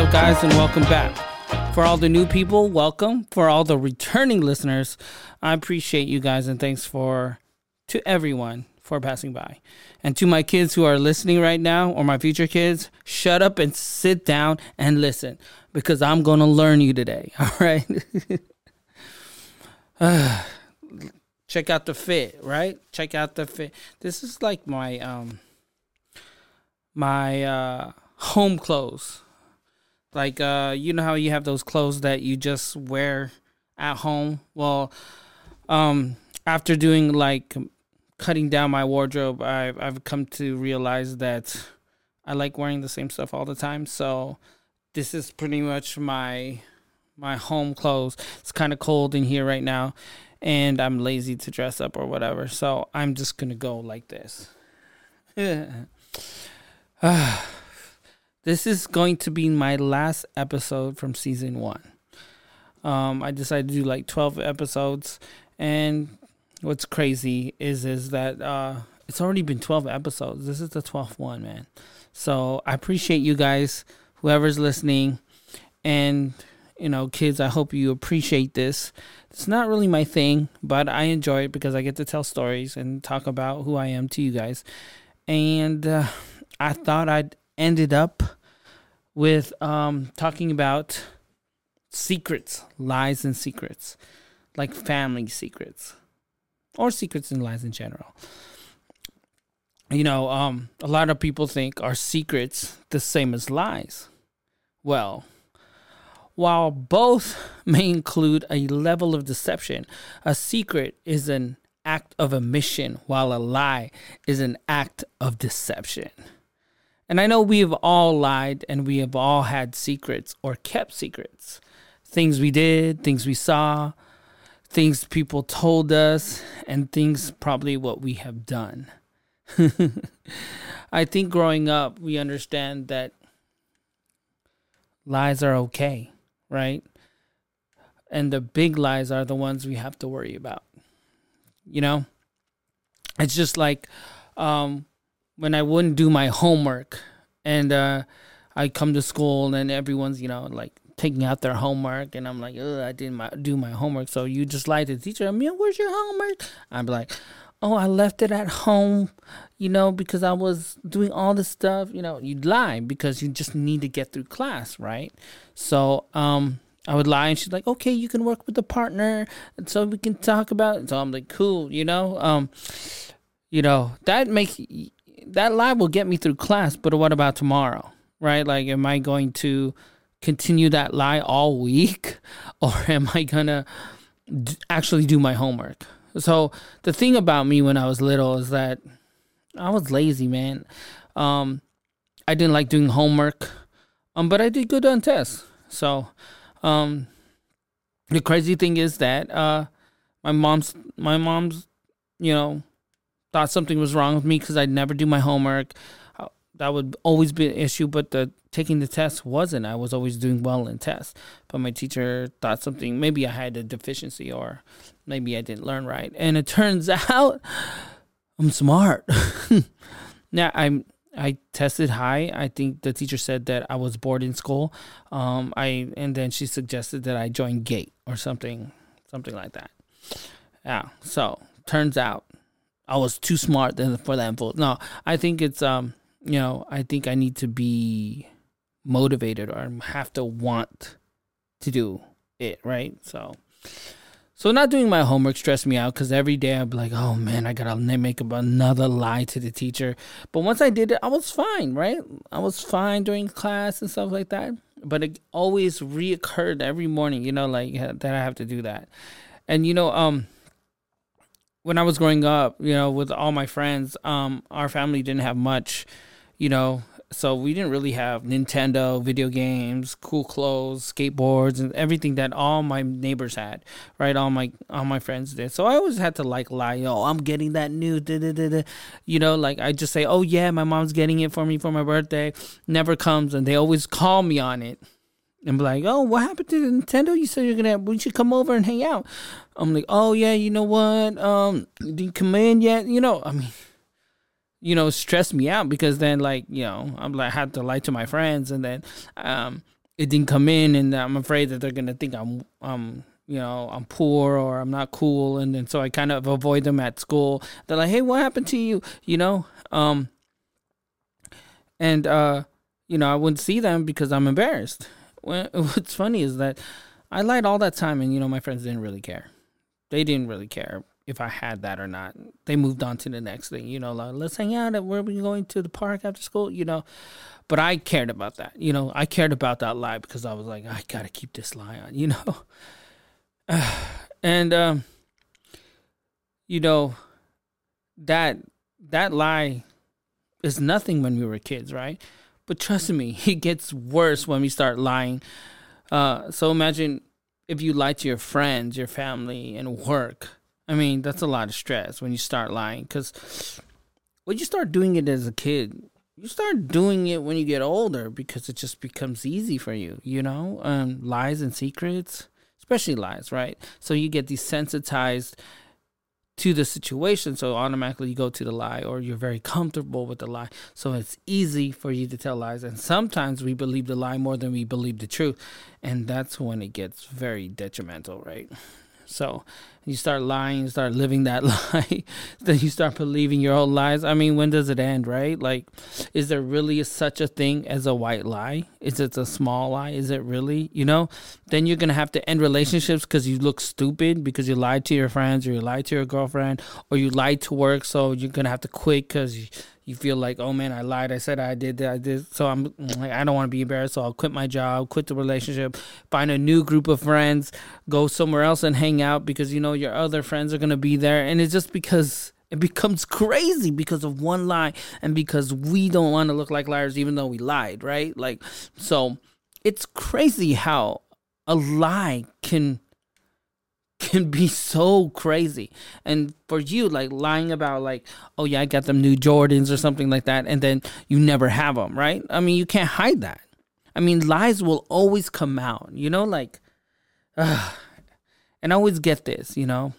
up, guys, and welcome back. For all the new people, welcome. For all the returning listeners, I appreciate you guys and thanks for to everyone for passing by. And to my kids who are listening right now or my future kids, shut up and sit down and listen because I'm going to learn you today. All right. check out the fit, right? Check out the fit. This is like my um my uh home clothes. Like uh you know how you have those clothes that you just wear at home? Well, um after doing like cutting down my wardrobe, I've I've come to realize that I like wearing the same stuff all the time. So this is pretty much my my home clothes. It's kind of cold in here right now and I'm lazy to dress up or whatever. So I'm just to go like this. This is going to be my last episode from season 1. Um, I decided to do like 12 episodes and what's crazy is is that uh, it's already been 12 episodes. This is the 12th one, man. So I appreciate you guys, whoever's listening, and you know, kids. I hope you appreciate this. It's not really my thing, but I enjoy it because I get to tell stories and talk about who I am to you guys. And uh, I thought I'd ended up with um, talking about secrets, lies, and secrets, like family secrets or secrets and lies in general. You know, um, a lot of people think are secrets the same as lies. Well, while both may include a level of deception, a secret is an act of omission, while a lie is an act of deception. And I know we have all lied and we have all had secrets or kept secrets. Things we did, things we saw, things people told us, and things probably what we have done. I think growing up, we understand that lies are okay, right? And the big lies are the ones we have to worry about. You know? It's just like um, when I wouldn't do my homework and uh, I come to school and everyone's, you know, like taking out their homework, and I'm like, I didn't my, do my homework. So you just lie to the teacher. I mean, where's your homework? I'm like, oh, I left it at home, you know, because I was doing all this stuff. You know, you'd lie because you just need to get through class, right? So, um, I would lie, and she's like, okay, you can work with the partner, so we can talk about. It. So I'm like, cool, you know, um, you know that makes that lie will get me through class, but what about tomorrow, right? Like, am I going to continue that lie all week or am I gonna d- actually do my homework? So the thing about me when I was little is that I was lazy, man. Um, I didn't like doing homework, um, but I did good on tests. So, um, the crazy thing is that uh, my mom's my mom's, you know, thought something was wrong with me because I'd never do my homework. Uh, that would always be an issue, but the taking the test wasn't. I was always doing well in tests, but my teacher thought something. Maybe I had a deficiency, or maybe I didn't learn right. And it turns out I'm smart. now I'm. I tested high. I think the teacher said that I was bored in school. Um, I and then she suggested that I join GATE or something, something like that. Yeah. So turns out I was too smart then for that vote. No, I think it's um, you know, I think I need to be motivated or have to want to do it, right? So, so not doing my homework stressed me out because every day I'd be like, oh man, I gotta make up another lie to the teacher. But once I did it, I was fine, right? I was fine during class and stuff like that. But it always reoccurred every morning, you know, like that I have to do that. And you know, um, when I was growing up, you know, with all my friends, um, our family didn't have much, you know, so we didn't really have Nintendo, video games, cool clothes, skateboards, and everything that all my neighbors had, right? All my all my friends did. So I always had to like lie, oh, I'm getting that new, da, da, da, you know, like I just say, oh yeah, my mom's getting it for me for my birthday. Never comes, and they always call me on it. And be like, oh, what happened to Nintendo? You said you're gonna, we should come over and hang out. I'm like, oh yeah, you know what? Um, didn't come in yet. You know, I mean, you know, stress me out because then like, you know, I'm like had to lie to my friends and then um it didn't come in, and I'm afraid that they're gonna think I'm um you know I'm poor or I'm not cool, and then so I kind of avoid them at school. They're like, hey, what happened to you? You know, um, and uh, you know I wouldn't see them because I'm embarrassed. What's funny is that I lied all that time, and you know my friends didn't really care. They didn't really care if I had that or not. They moved on to the next thing, you know, like let's hang out. At, Where are we going to the park after school? You know, but I cared about that. You know, I cared about that lie because I was like, I gotta keep this lie on. You know, and um, you know, that that lie is nothing when we were kids, right? But trust me, it gets worse when we start lying. Uh, so imagine if you lie to your friends, your family, and work I mean, that's a lot of stress when you start lying because when you start doing it as a kid, you start doing it when you get older because it just becomes easy for you, you know? Um, lies and secrets, especially lies, right? So you get desensitized to the situation, so automatically you go to the lie, or you're very comfortable with the lie. So it's easy for you to tell lies. And sometimes we believe the lie more than we believe the truth. And that's when it gets very detrimental, right? So you start lying, you start living that lie, then you start believing your own lies. I mean, when does it end, right? Like, is there really such a thing as a white lie? Is it a small lie? Is it really? You know, then you're gonna have to end relationships because you look stupid because you lied to your friends or you lied to your girlfriend or you lied to work. So you're gonna have to quit because you you feel like, oh man, I lied. I said I did that. I did. So I'm like, I don't want to be embarrassed. So I'll quit my job, quit the relationship, find a new group of friends, go somewhere else and hang out because you know your other friends are gonna be there. And it's just because it becomes crazy because of one lie and because we don't want to look like liars even though we lied, right? Like, so it's crazy how a lie can can be so crazy. And for you, like lying about, like, oh yeah, I got them new Jordans or something like that, and then you never have them, right? I mean, you can't hide that. I mean, lies will always come out, you know, like, uh, and I always get this, you know.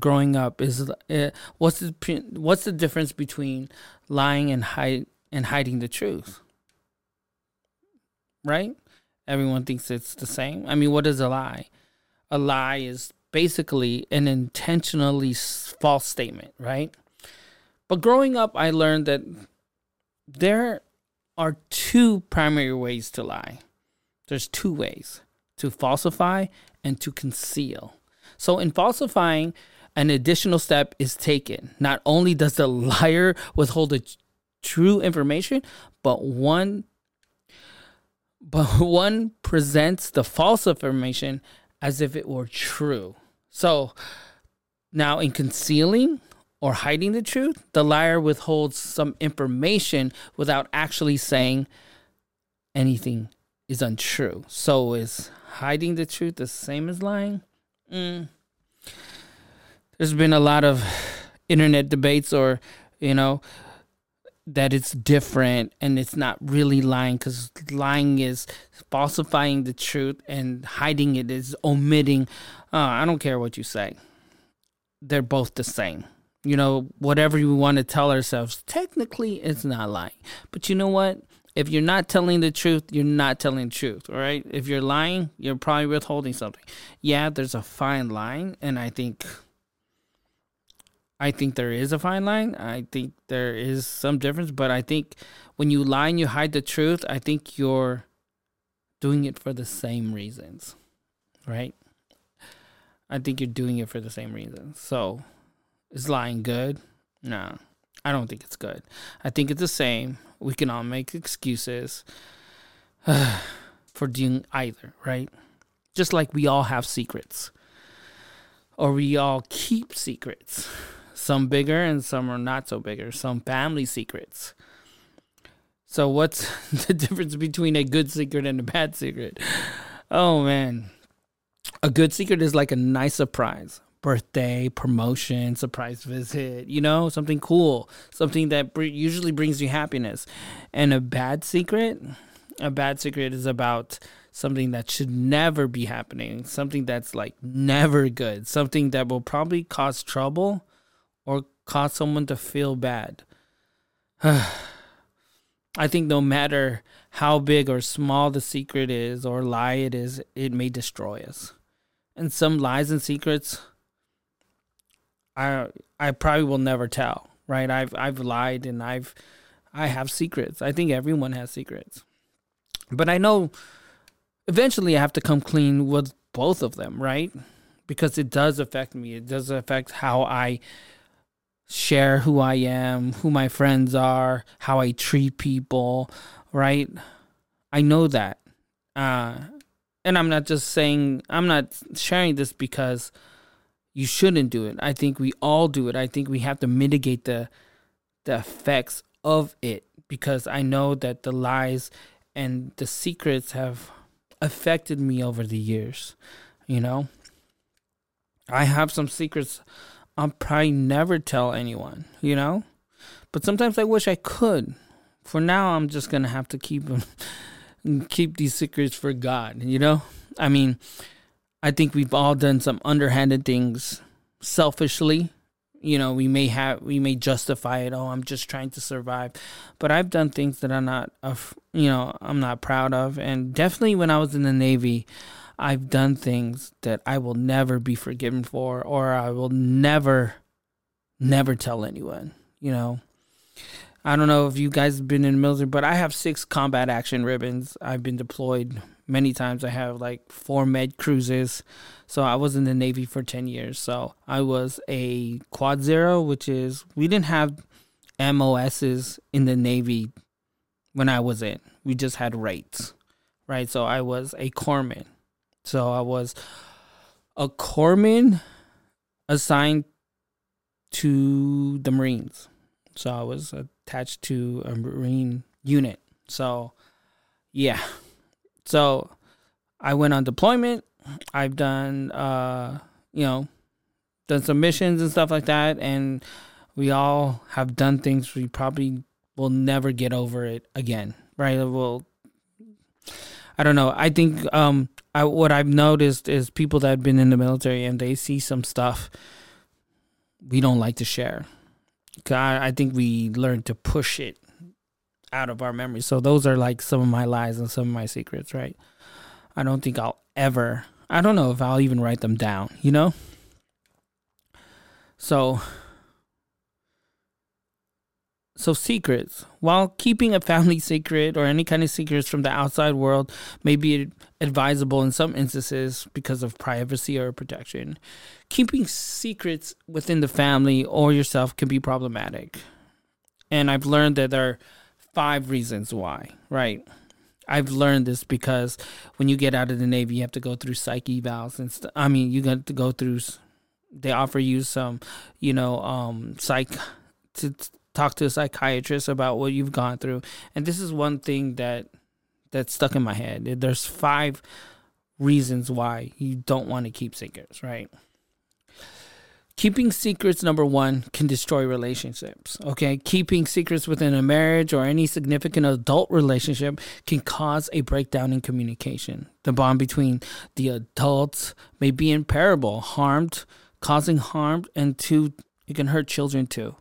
Growing up is uh, what's the what's the difference between lying and hide and hiding the truth, right? Everyone thinks it's the same. I mean, what is a lie? a lie is basically an intentionally false statement, right? But growing up, I learned that there are two primary ways to lie. There's two ways to falsify and to conceal. So, in falsifying, an additional step is taken. Not only does the liar withhold the true information, but one but one presents the false information as if it were true. So now, in concealing or hiding the truth, the liar withholds some information without actually saying anything is untrue. So, is hiding the truth the same as lying? Mm. There's been a lot of internet debates, or, you know, that it's different and it's not really lying because lying is falsifying the truth and hiding it is omitting. Uh, I don't care what you say. They're both the same. You know, whatever we want to tell ourselves, technically it's not lying. But you know what? If you're not telling the truth, you're not telling the truth, all right? If you're lying, you're probably withholding something. Yeah, there's a fine line, and I think I think there is a fine line. I think there is some difference, but I think when you lie and you hide the truth, I think you're doing it for the same reasons, right? I think you're doing it for the same reasons. So, is lying good? No, I don't think it's good. I think it's the same. We can all make excuses for doing either, right? Just like we all have secrets, or we all keep secrets some bigger and some are not so bigger, some family secrets. So, what's the difference between a good secret and a bad secret? Oh man. A good secret is like a nice surprise birthday, promotion, surprise visit, you know, something cool, something that br- usually brings you happiness. And a bad secret, a bad secret is about something that should never be happening, something that's like never good, something that will probably cause trouble or cause someone to feel bad. I think no matter how big or small the secret is or lie it is, it may destroy us. And some lies and secrets I I probably will never tell, right? I've I've lied and I've I have secrets. I think everyone has secrets. But I know eventually I have to come clean with both of them, right? Because it does affect me. It does affect how I share who I am, who my friends are, how I treat people, right? I know that. Uh, and I'm not just saying, I'm not sharing this because you shouldn't do it. I think we all do it. I think we have to mitigate the the effects of it because I know that the lies and the secrets have affected me over the years, you know? I have some secrets I'll probably never tell anyone, you know? But sometimes I wish I could. For now, I'm just going to have to keep them, keep these secrets for God, you know? I mean, I think we've all done some underhanded things selfishly. You know, we may have, we may justify it. Oh, I'm just trying to survive. But I've done things that I'm not, uh, you know, I'm not proud of. And definitely when I was in the Navy, I've done things that I will never be forgiven for, or I will never, never tell anyone. You know, I don't know if you guys have been in the military, but I have six combat action ribbons. I've been deployed many times. I have like four med cruises. So I was in the Navy for 10 years. So I was a quad zero, which is, we didn't have MOSs in the Navy when I was in. We just had rates, right? So I was a corpsman. So I was a corpsman assigned to the Marines. So I was attached to a Marine unit. So yeah. So I went on deployment. I've done uh, you know, done some missions and stuff like that and we all have done things we probably will never get over it again. Right? We'll I don't know. I think um, I, what I've noticed is people that have been in the military and they see some stuff we don't like to share. I, I think we learn to push it out of our memory. So those are like some of my lies and some of my secrets, right? I don't think I'll ever. I don't know if I'll even write them down. You know. So so, secrets. While keeping a family secret or any kind of secrets from the outside world may be advisable in some instances because of privacy or protection, keeping secrets within the family or yourself can be problematic. And I've learned that there are five reasons why, right? I've learned this because when you get out of the Navy, you have to go through psych evals and st- I mean, you got to go through. They offer you some, you know, um, psych to talk to a psychiatrist about what you've gone through. And this is one thing that that stuck in my head. There's five reasons why you don't want to keep secrets, right? Keeping secrets, number one, can destroy relationships. Okay. Keeping secrets within a marriage or any significant adult relationship can cause a breakdown in communication. The bond between the adults may be imperable, harmed, causing harm, and two, it can hurt children too.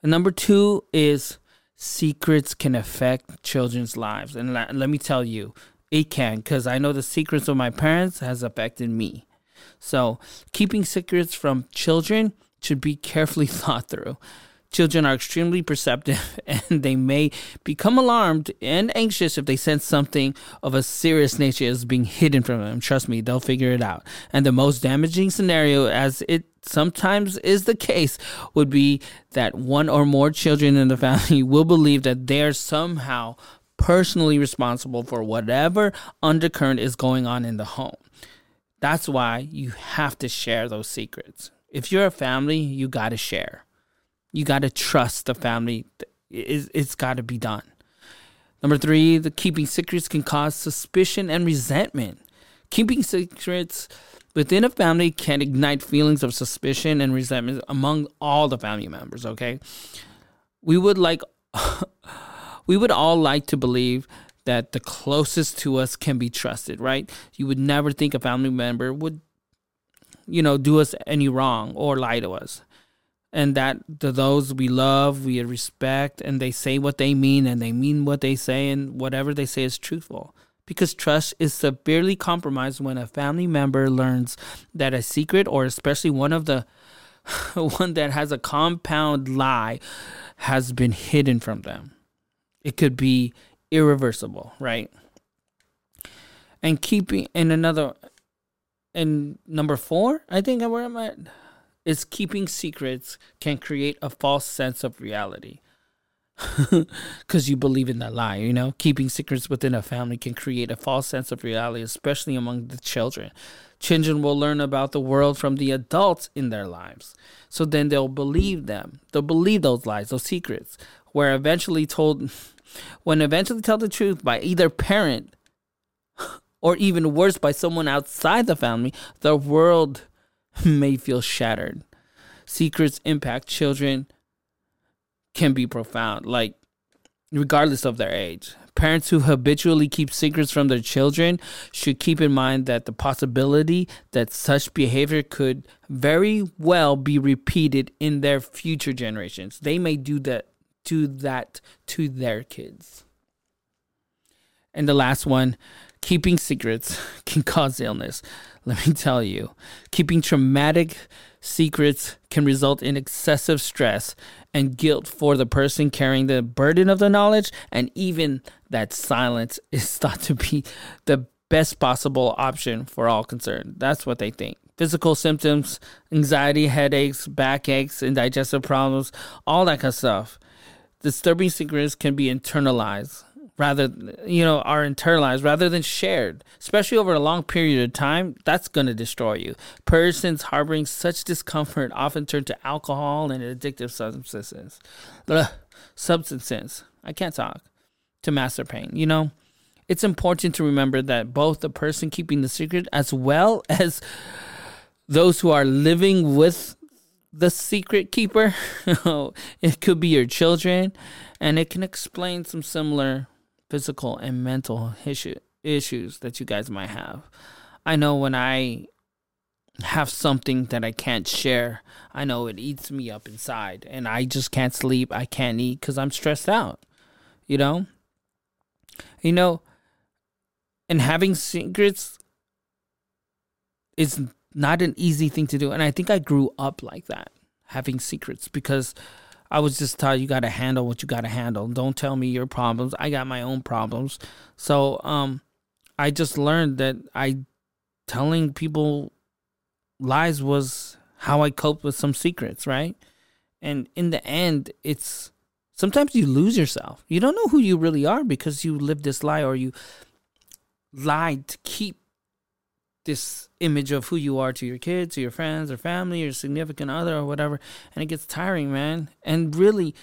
And number two is secrets can affect children's lives. And let me tell you, it can, because I know the secrets of my parents has affected me. So keeping secrets from children should be carefully thought through. Children are extremely perceptive and they may become alarmed and anxious if they sense something of a serious nature is being hidden from them. Trust me, they'll figure it out. And the most damaging scenario, as it sometimes is the case, would be that one or more children in the family will believe that they're somehow personally responsible for whatever undercurrent is going on in the home. That's why you have to share those secrets. If you're a family, you got to share. You got to trust the family. It's, it's got to be done. Number three, the keeping secrets can cause suspicion and resentment. Keeping secrets within a family can ignite feelings of suspicion and resentment among all the family members, okay? We would like we would all like to believe that the closest to us can be trusted, right? You would never think a family member would you know do us any wrong or lie to us. and that to those we love, we respect, and they say what they mean and they mean what they say, and whatever they say is truthful. Because trust is severely compromised when a family member learns that a secret, or especially one of the one that has a compound lie, has been hidden from them. It could be irreversible, right? And keeping in another, and number four, I think where I'm at is keeping secrets can create a false sense of reality. Because you believe in that lie, you know? Keeping secrets within a family can create a false sense of reality, especially among the children. Children will learn about the world from the adults in their lives. So then they'll believe them. They'll believe those lies, those secrets, where eventually told, when eventually tell the truth by either parent or even worse, by someone outside the family, the world may feel shattered. Secrets impact children can be profound, like regardless of their age. Parents who habitually keep secrets from their children should keep in mind that the possibility that such behavior could very well be repeated in their future generations. They may do that do that to their kids. And the last one, keeping secrets can cause illness. Let me tell you, keeping traumatic secrets can result in excessive stress and guilt for the person carrying the burden of the knowledge, and even that silence is thought to be the best possible option for all concerned. That's what they think. Physical symptoms, anxiety, headaches, backaches, and digestive problems, all that kind of stuff. Disturbing secrets can be internalized rather you know are internalized rather than shared. Especially over a long period of time that's going to destroy you. Persons harboring such discomfort often turn to alcohol and addictive substances. Ugh, substances. I can't talk to master pain you know? It's important to remember that both the person keeping the secret as well as those who are living with the secret keeper oh, it could be your children and it can explain some similar physical and mental issue, issues that you guys might have. I know when I have something that I can't share, I know it eats me up inside and I just can't sleep, I can't eat cuz I'm stressed out. You know? You know, and having secrets is not an easy thing to do and I think I grew up like that, having secrets because I was just taught you got to handle what you got to handle. Don't tell me your problems. I got my own problems. So um, I just learned that I telling people lies was how I coped with some secrets, right? And in the end, it's sometimes you lose yourself. You don't know who you really are because you live this lie or you lied to keep this image of who you are to your kids, to your friends or family or significant other or whatever. And it gets tiring, man. And really,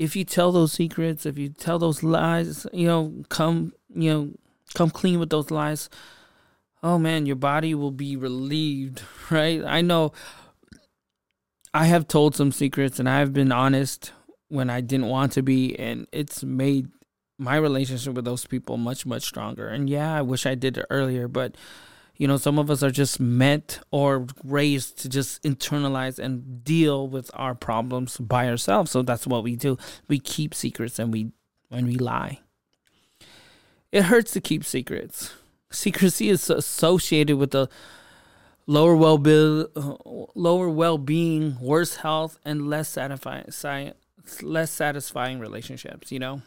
if you tell those secrets, if you tell those lies, you know, come, you know, come clean with those lies. Oh man, your body will be relieved, right? I know I have told some secrets and I've been honest when I didn't want to be, and it's made my relationship with those people much, much stronger. And yeah, I wish I did it earlier, but you know some of us are just meant or raised to just internalize and deal with our problems by ourselves. So that's what we do. We keep secrets and we and we lie. It hurts to keep secrets. Secrecy is associated with the lower well lower well-being worse health and less satisfying less satisfying relationships you know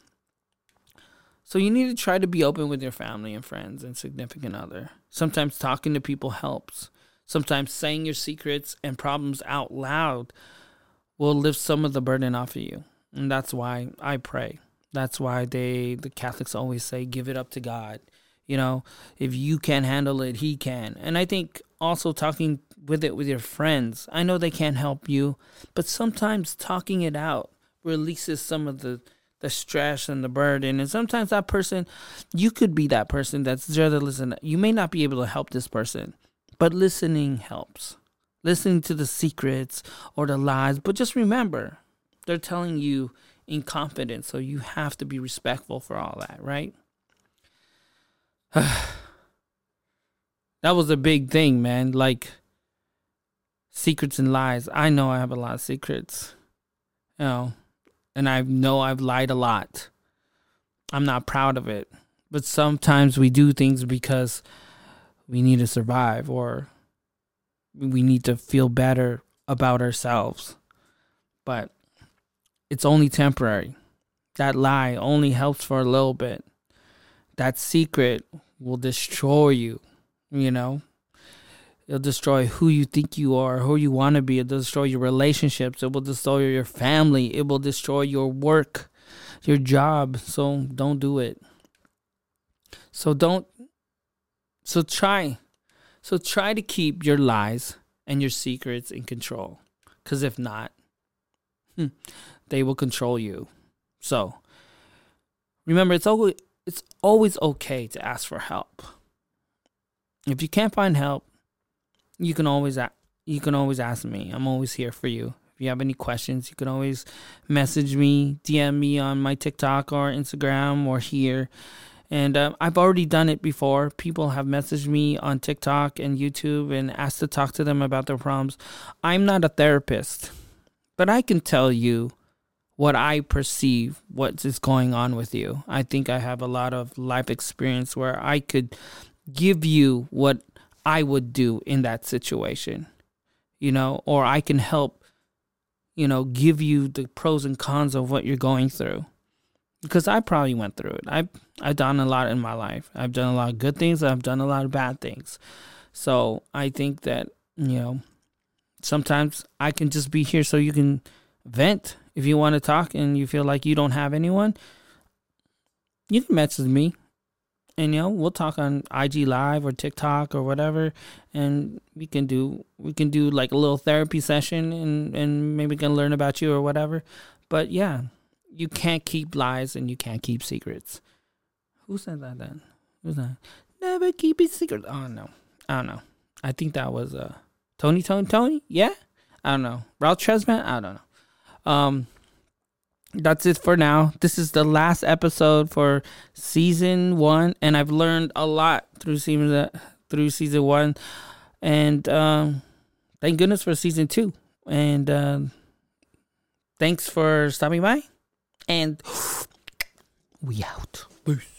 so you need to try to be open with your family and friends and significant other. Sometimes talking to people helps. Sometimes saying your secrets and problems out loud will lift some of the burden off of you. And that's why I pray. That's why they the Catholics always say give it up to God. You know, if you can handle it, he can. And I think also talking with it with your friends. I know they can't help you, but sometimes talking it out releases some of the the stress and the burden. And sometimes that person, you could be that person that's there to listen. You may not be able to help this person, but listening helps. Listening to the secrets or the lies. But just remember, they're telling you in confidence. So you have to be respectful for all that, right? that was a big thing, man. Like, secrets and lies. I know I have a lot of secrets. You know, and I know I've lied a lot. I'm not proud of it. But sometimes we do things because we need to survive or we need to feel better about ourselves. But it's only temporary. That lie only helps for a little bit. That secret will destroy you, you know? It'll destroy who you think you are, who you want to be. It'll destroy your relationships. It will destroy your family. It will destroy your work, your job. So don't do it. So don't. So try. So try to keep your lies and your secrets in control. Because if not, hmm, they will control you. So remember, it's always it's always okay to ask for help. If you can't find help, you can always you can always ask me. I'm always here for you. If you have any questions, you can always message me, DM me on my TikTok or Instagram or here. And um, I've already done it before. People have messaged me on TikTok and YouTube and asked to talk to them about their problems. I'm not a therapist, but I can tell you what I perceive what is going on with you. I think I have a lot of life experience where I could give you what I would do in that situation, you know, or I can help, you know, give you the pros and cons of what you're going through. Because I probably went through it. I've I've done a lot in my life. I've done a lot of good things. I've done a lot of bad things. So I think that you know, sometimes I can just be here so you can vent if you want to talk and you feel like you don't have anyone. You can message me and you know we'll talk on IG live or TikTok or whatever and we can do we can do like a little therapy session and and maybe can learn about you or whatever. But yeah you can't keep lies and you can't keep secrets. Who said that then? Who's that? Never keep it secret. Oh no I don't know. I think that was uh Tony Tony Tony? Yeah? I don't know. Ralph Tresvant I don't know. Um that's it for now. This is the last episode for season one, and I've learned a lot through season through season one, and um, thank goodness for season two. And um, thanks for stopping by, and we out. Peace.